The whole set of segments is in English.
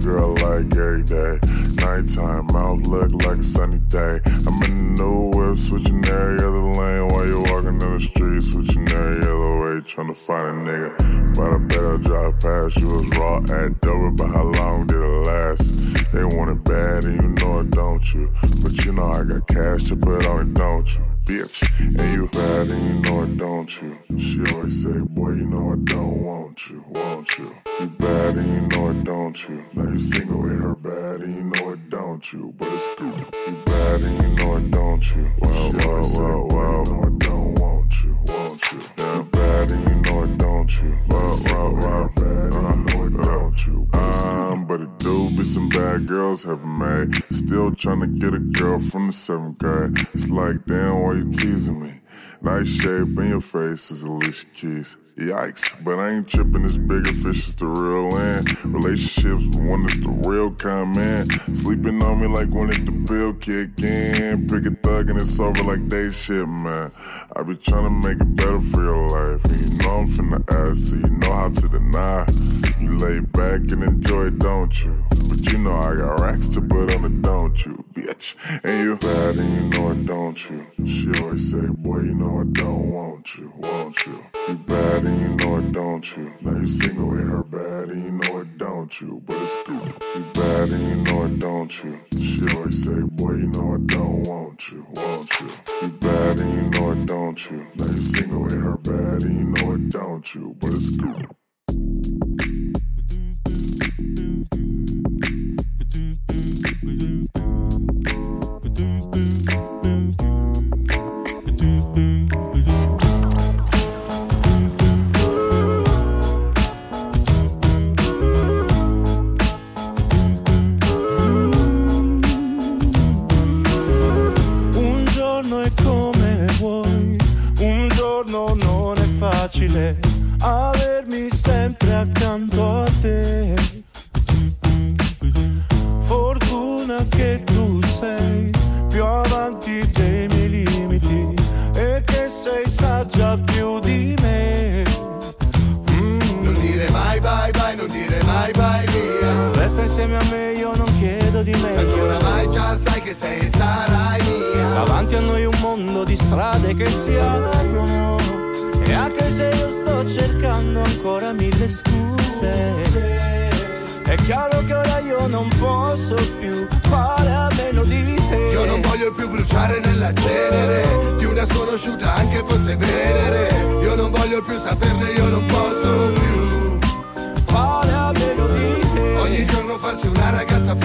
girl like every day. Well, bad and you? Um, but it do be some bad girls have made. Still trying to get a girl from the seventh grade. It's like, damn, why you teasing me? Nice shape in your face is Alicia Keys. Yikes, but I ain't tripping. This bigger fish is the real land. Relationships, one is the real kind man. Sleeping on me like when it the bill kick in. Pick a thug and it's over like they shit, man. I be trying to make it better for your life. And you know I'm finna ask, so you know how to deny. You lay back and enjoy don't you? But you know I got racks to put on it, don't you, bitch? And you bad and you know it, don't you? She always say, boy, you know I don't want you, want you? You bad you know it, don't you? Now you single with her and you know it, don't you? But it's cool. You bad and you know it, don't you? She always say, boy, you know I don't want you, want you? You bad and you know it, don't you? Now you single with her and you know it, don't you? But it's cool.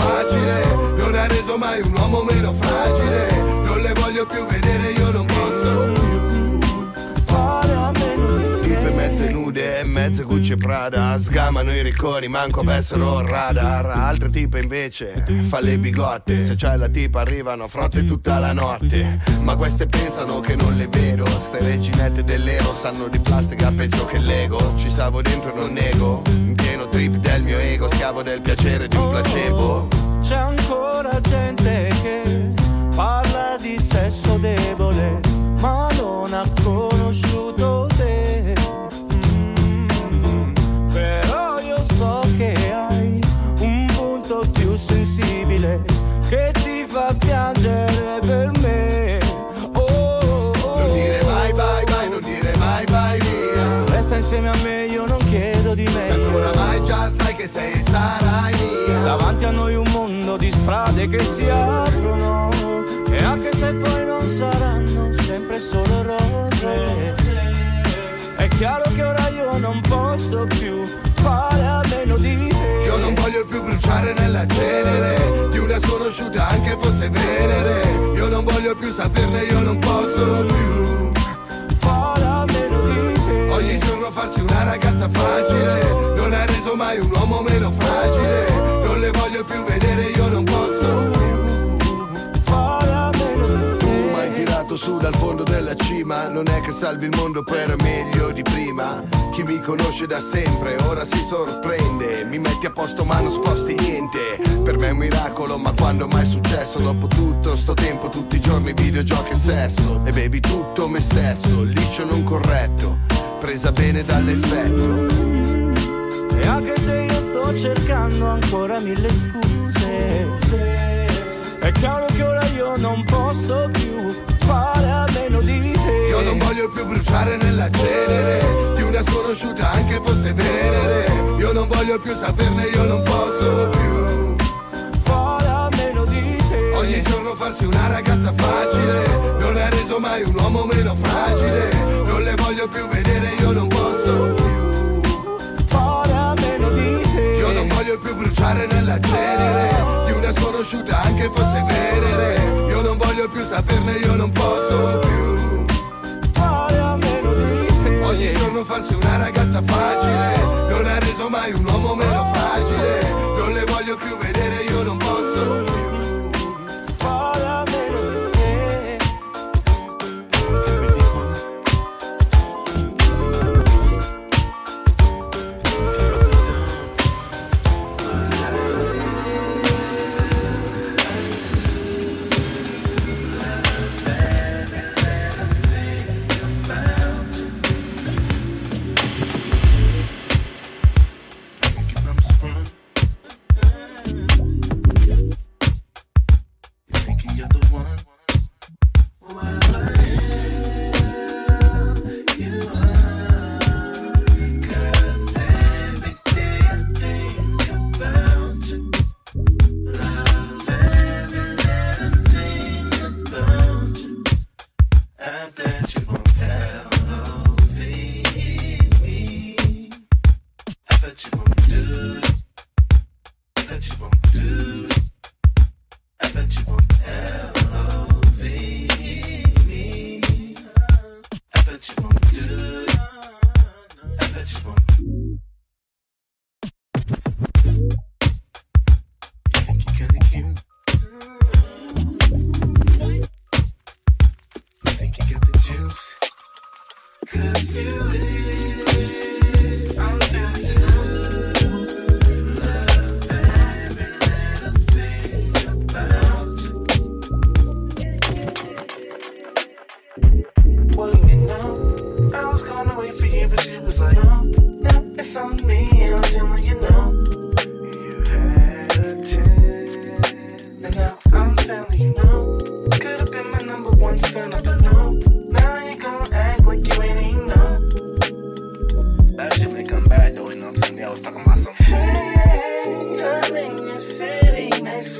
Facile. Non ha reso mai un uomo meno fragile. Non le voglio più vedere, io non posso più. fare a meno di Tipe mezze nude mezze Gucci e Prada Sgamano i ricconi, manco avessero radar Altre tipe invece fa le bigotte. Se c'è la tipa arrivano a frotte tutta la notte. Ma queste pensano che non le vedo. Ste reginette dell'ero sanno di plastica peggio che l'ego. Ci stavo dentro e non nego. In pieno trip del mio ego Schiavo del piacere di un placebo C'è ancora gente che parla di sesso debole, ma non ha conosciuto te. Mm, Però io so che hai un punto più sensibile che ti fa piangere per me. Oh, oh, oh. Non dire mai bye bye, non dire mai bye via Resta insieme a me, io non chiedo di Tanto meglio. oramai già sai che sei e sarai mia Davanti a noi un di strade che si aprono E anche se poi non saranno sempre solo rose. È chiaro che ora io non posso più fare a meno di te. Io non voglio più bruciare nella cenere Di una sconosciuta anche fosse venere. Io non voglio più saperne, io non posso più fare a meno di te. Ogni giorno farsi una ragazza facile. Non ha reso mai un uomo meno fragile. Non le voglio più vedere, cima Non è che salvi il mondo per meglio di prima. Chi mi conosce da sempre ora si sorprende. Mi metti a posto ma non sposti niente. Per me è un miracolo ma quando mai è successo? Dopo tutto sto tempo tutti i giorni videogiochi e sesso. E bevi tutto me stesso, liscio non corretto. Presa bene dall'effetto. E anche se io sto cercando ancora mille scuse È chiaro che ora io non posso più fare Io non voglio più bruciare nella cenere Di una sconosciuta anche fosse venere. Io non voglio più saperne, io non posso più. Fare a meno di te. Ogni giorno farsi una ragazza facile Non ha reso mai un uomo meno fragile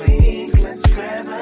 week. Let's grab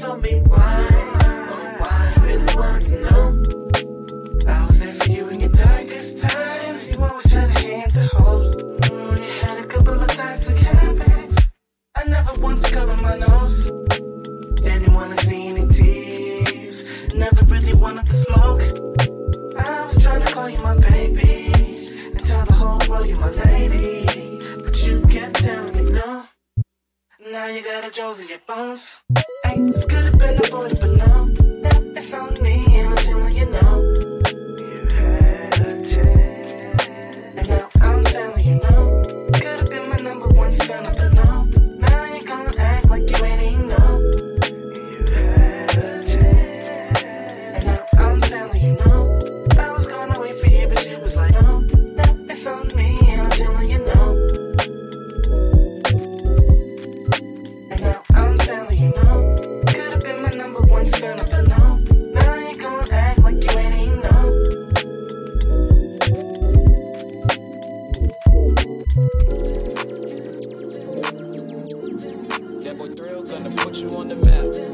told me why. Why really wanted to know. I was there for you in your darkest times. You always had a hand to hold. Mm, you had a couple of toxic habits. I never once covered my nose. Didn't wanna see any tears. Never really wanted to smoke. I was trying to call you my baby and tell the whole world you're my lady, but you kept telling me no. Now you got a Jones in your bones. This could have been avoided, but no, no, it's on me, gonna put you on the map.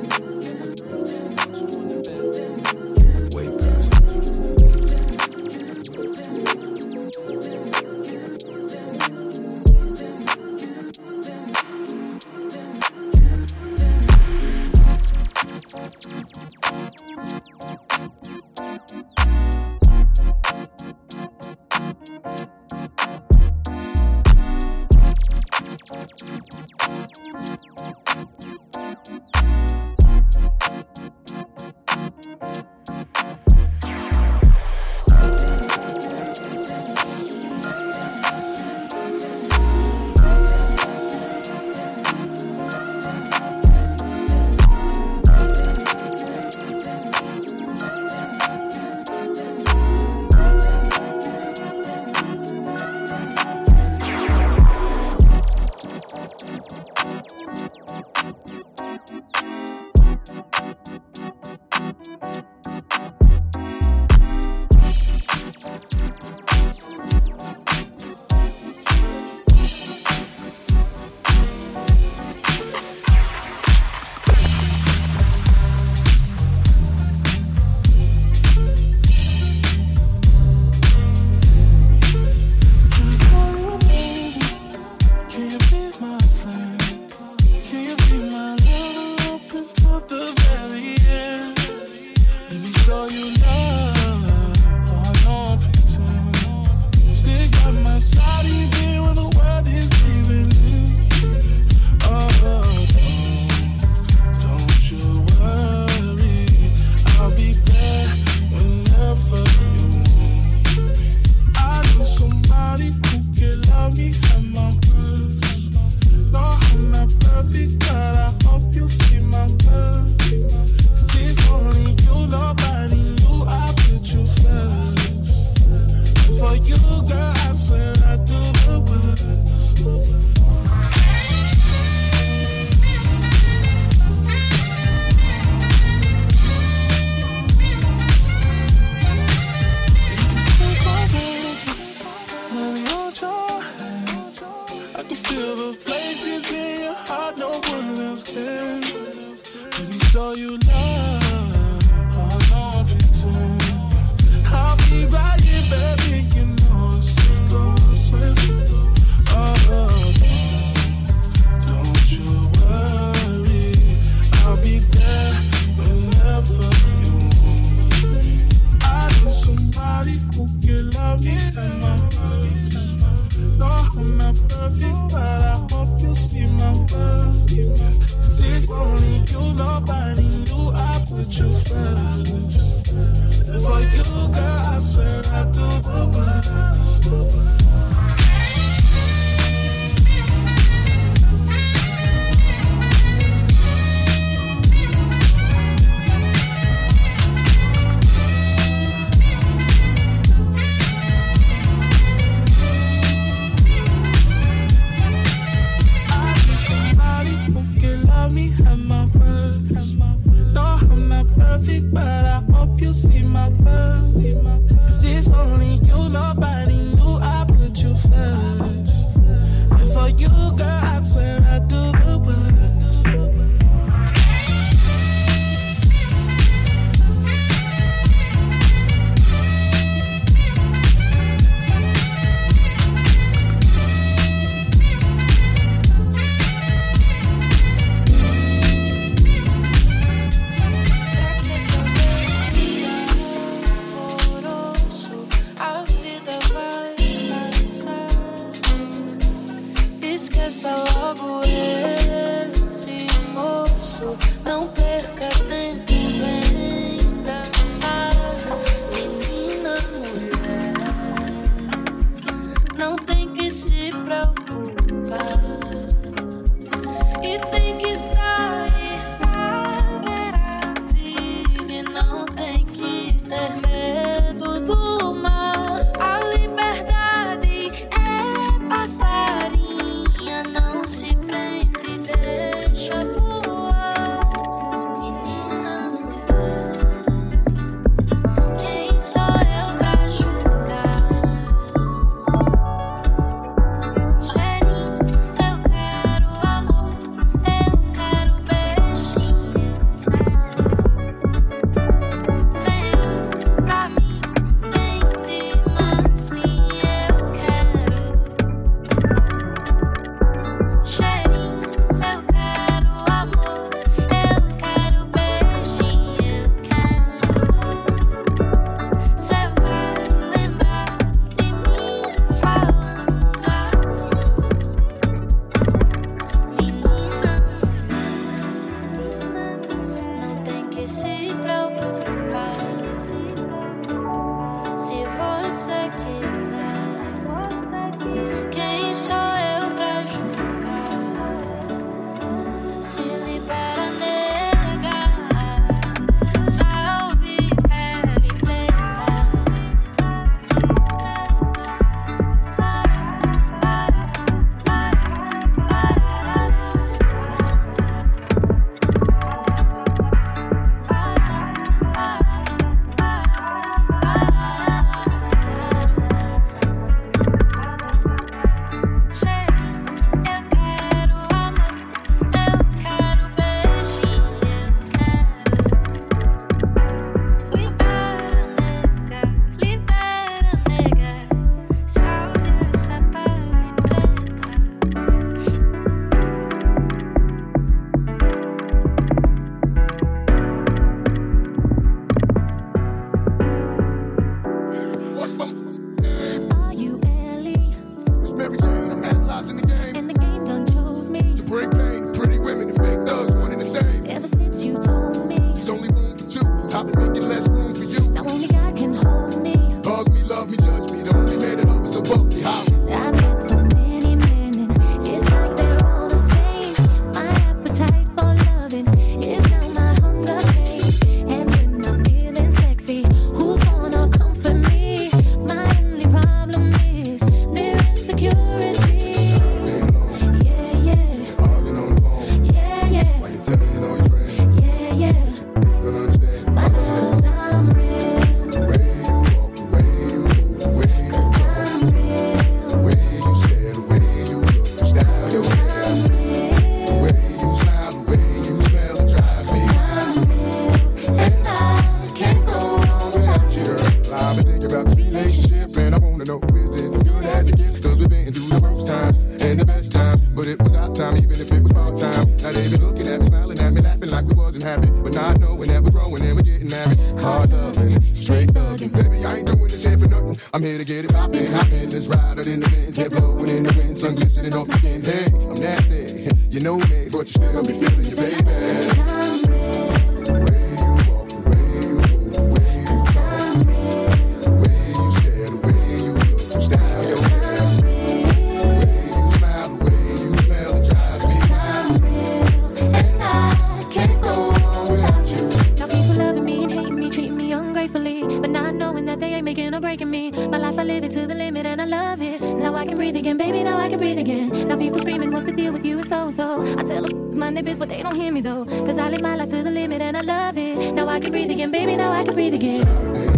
to the limit and I love it. Now I can breathe again, baby, now I can breathe again. Now people screaming, what the deal with you is so so. I tell them my neighbors, but they don't hear me though. Cause I live my life to the limit and I love it. Now I can breathe again, baby, now I can breathe again.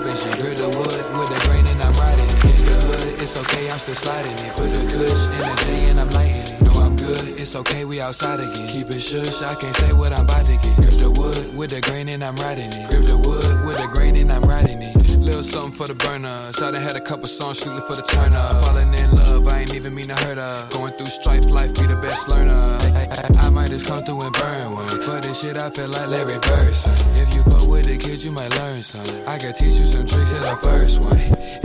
mobbing shit. Grill the wood with a grain and I'm riding it. In the hood, it's okay, I'm still sliding it. Put the kush in the J and I'm lighting it. No, I'm good, it's okay, we outside again. Keep it shush, I can't say what I'm about to get. Grip the wood with a grain and I'm riding it. Grip the wood with a grain and I'm riding it build something for the burners. I done had a couple songs, shooting for the turner. Falling in love, I ain't even mean to hurt her. Going through strife, life be the best learner. I, I, I might just come through and burn one. But this shit, I feel like Larry Bird, son. If you fuck with the kids, you might learn some. I can teach you some tricks in the first one.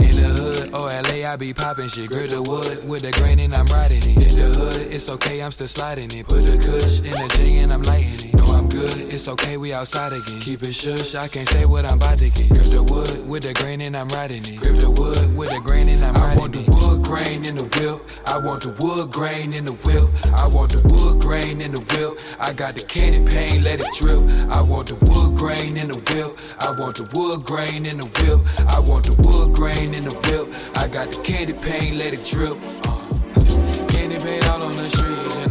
In the hood, oh, or LA, I be popping shit. Grit the wood with the grain and I'm riding it. In the hood, it's okay, I'm still sliding it. Put the kush in the J and I'm lighting it know I'm good. It's okay, we outside again. Keep it shush, I can't say what I'm about to get. Grip the wood with the grain and I'm riding it. Grip the wood with the grain and I'm riding it. I want the wood grain in the whip. I want the wood grain in the whip. I want the wood grain in the whip. I got the candy paint, let it drip. I want the wood grain in the whip. I want the wood grain in the whip. I want the wood grain in the whip. I got the candy paint, let it drip. Uh, candy paint all on the street.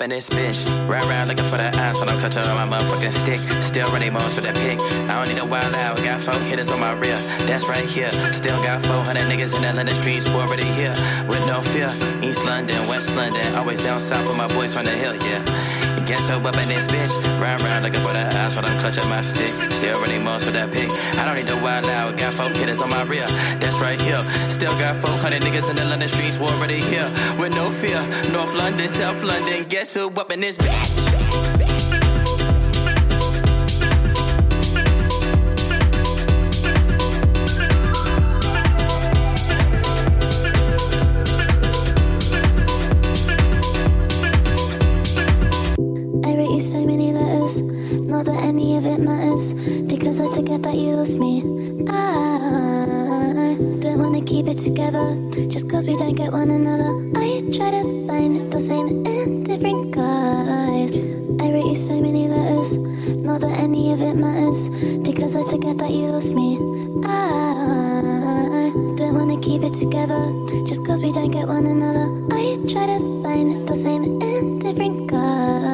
Up in this bitch? Ride around looking for that ass when I'm clutching on my motherfucking stick. Still running moans with that pick. I don't need a wild out, got four hitters on my rear. That's right here. Still got 400 niggas in Atlanta streets, already here. With no fear. East London, West London, always down south with my boys from the hill, yeah. Guess who up in this bitch? Ride around looking for that ass when I'm clutching my stick. Still running moans with that pick. I don't need a wild out, got four hitters on my rear. Right here. Still got 400 niggas in the London streets, already here. With no fear. North London, South London, guess who up in this bitch? I write you so many letters, not that any of it matters, ah. Keep it together, just cause we don't get one another. I try to find the same in different guys. I write you so many letters, not that any of it matters, because I forget that you lost me. I don't wanna keep it together, just cause we don't get one another. I try to find the same in different guys.